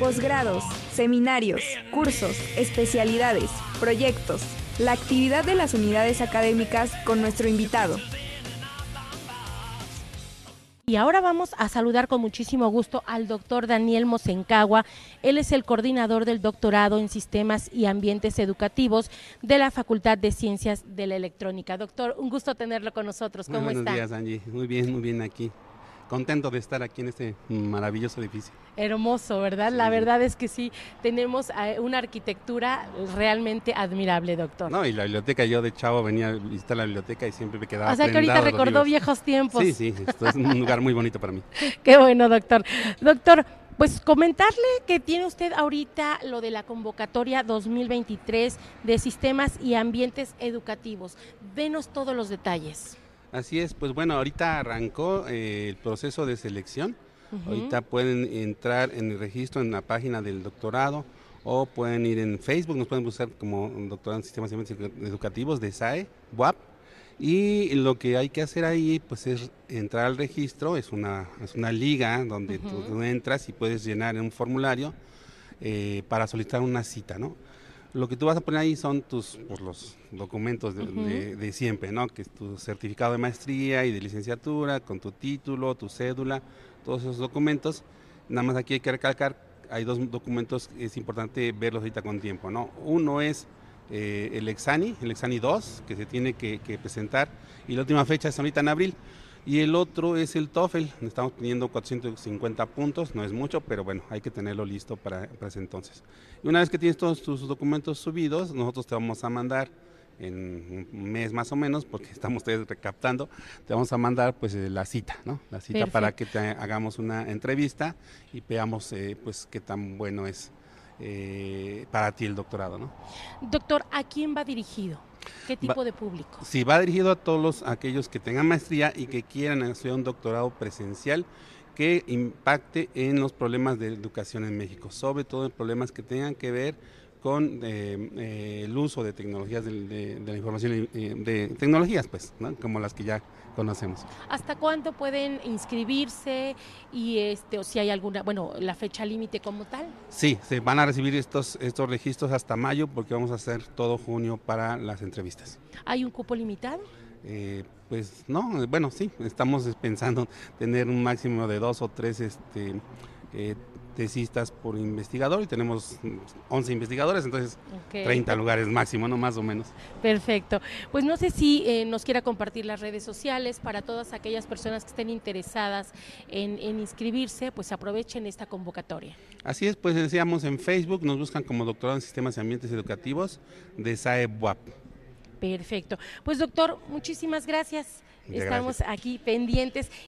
posgrados, seminarios, cursos, especialidades, proyectos, la actividad de las unidades académicas con nuestro invitado. Y ahora vamos a saludar con muchísimo gusto al doctor Daniel Mosencagua. Él es el coordinador del doctorado en sistemas y ambientes educativos de la Facultad de Ciencias de la Electrónica. Doctor, un gusto tenerlo con nosotros. ¿Cómo muy buenos días, Angie. Muy bien, muy bien aquí contento de estar aquí en este maravilloso edificio. Hermoso, ¿verdad? La verdad es que sí, tenemos eh, una arquitectura realmente admirable, doctor. No, y la biblioteca, yo de chavo venía a visitar la biblioteca y siempre me quedaba. O sea que ahorita recordó viejos tiempos. Sí, sí, esto es un lugar muy bonito para mí. Qué bueno, doctor. Doctor, pues comentarle que tiene usted ahorita lo de la convocatoria 2023 de sistemas y ambientes educativos. Denos todos los detalles. Así es, pues bueno, ahorita arrancó eh, el proceso de selección. Ahorita pueden entrar en el registro en la página del doctorado o pueden ir en Facebook, nos pueden buscar como doctorado en sistemas educativos de SAE, WAP. Y lo que hay que hacer ahí pues es entrar al registro, es una, es una liga donde tú entras y puedes llenar un formulario eh, para solicitar una cita, ¿no? Lo que tú vas a poner ahí son tus pues, los documentos de, siempre, ¿no? Que es tu certificado de maestría y de licenciatura, con tu título, tu cédula, todos esos documentos. Nada más aquí hay que recalcar, hay dos documentos que es importante verlos ahorita con tiempo, ¿no? Uno es eh, el Exani, el Exani 2, que se tiene que, que presentar, y la última fecha es ahorita en abril. Y el otro es el TOEFL, estamos teniendo 450 puntos, no es mucho, pero bueno, hay que tenerlo listo para, ese entonces. Y una vez que tienes todos tus documentos subidos, nosotros te vamos a mandar en un mes más o menos, porque estamos ustedes recaptando, te vamos a mandar pues eh, la cita, ¿no? La cita para que te hagamos una entrevista y veamos eh, pues qué tan bueno es eh, para ti el doctorado, ¿no? Doctor, ¿a quién va dirigido? ¿Qué tipo de público? Sí, va dirigido a todos los, aquellos que tengan maestría y que quieran hacer un doctorado presencial que impacte en los problemas de educación en México, sobre todo en problemas que tengan que ver con eh, eh, el uso de tecnologías de, la información, eh, de tecnologías, pues, como las que ya conocemos. ¿Hasta cuánto pueden inscribirse y este o si hay alguna, bueno, la fecha límite como tal? Sí, se van a recibir estos estos registros hasta mayo porque vamos a hacer todo junio para las entrevistas. ¿Hay un cupo limitado? pues no, bueno, sí, estamos pensando tener un máximo de dos o tres este, tesistas por investigador y tenemos 11 investigadores, entonces 30 lugares máximo, ¿no? Más o menos. Perfecto. Pues no sé si eh, nos quiera compartir las redes sociales para todas aquellas personas que estén interesadas en, inscribirse, pues aprovechen esta convocatoria. Así es, pues decíamos en Facebook, nos buscan como doctorado en sistemas y ambientes educativos de SAEBUAP. Perfecto. Pues doctor, muchísimas gracias. Estamos aquí pendientes